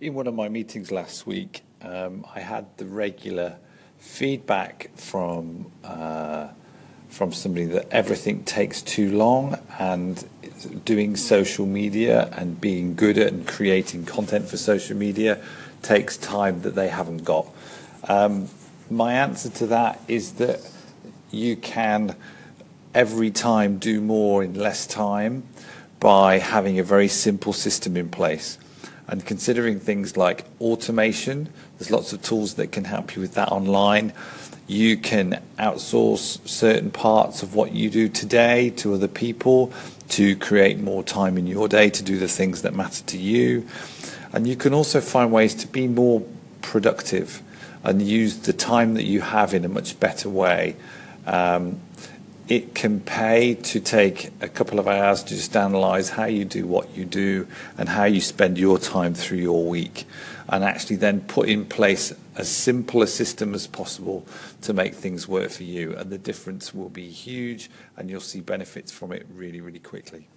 in one of my meetings last week, um, I had the regular feedback from uh, from somebody that everything takes too long and doing social media and being good at and creating content for social media takes time that they haven't got. Um, my answer to that is that you can every time do more in less time by having a very simple system in place and considering things like automation. There's lots of tools that can help you with that online. You can outsource certain parts of what you do today to other people to create more time in your day to do the things that matter to you. And you can also find ways to be more productive and use the time that you have in a much better way. Um, it can pay to take a couple of hours to just analyze how you do what you do and how you spend your time through your week and actually then put in place as simple a system as possible to make things work for you. And the difference will be huge and you'll see benefits from it really really quickly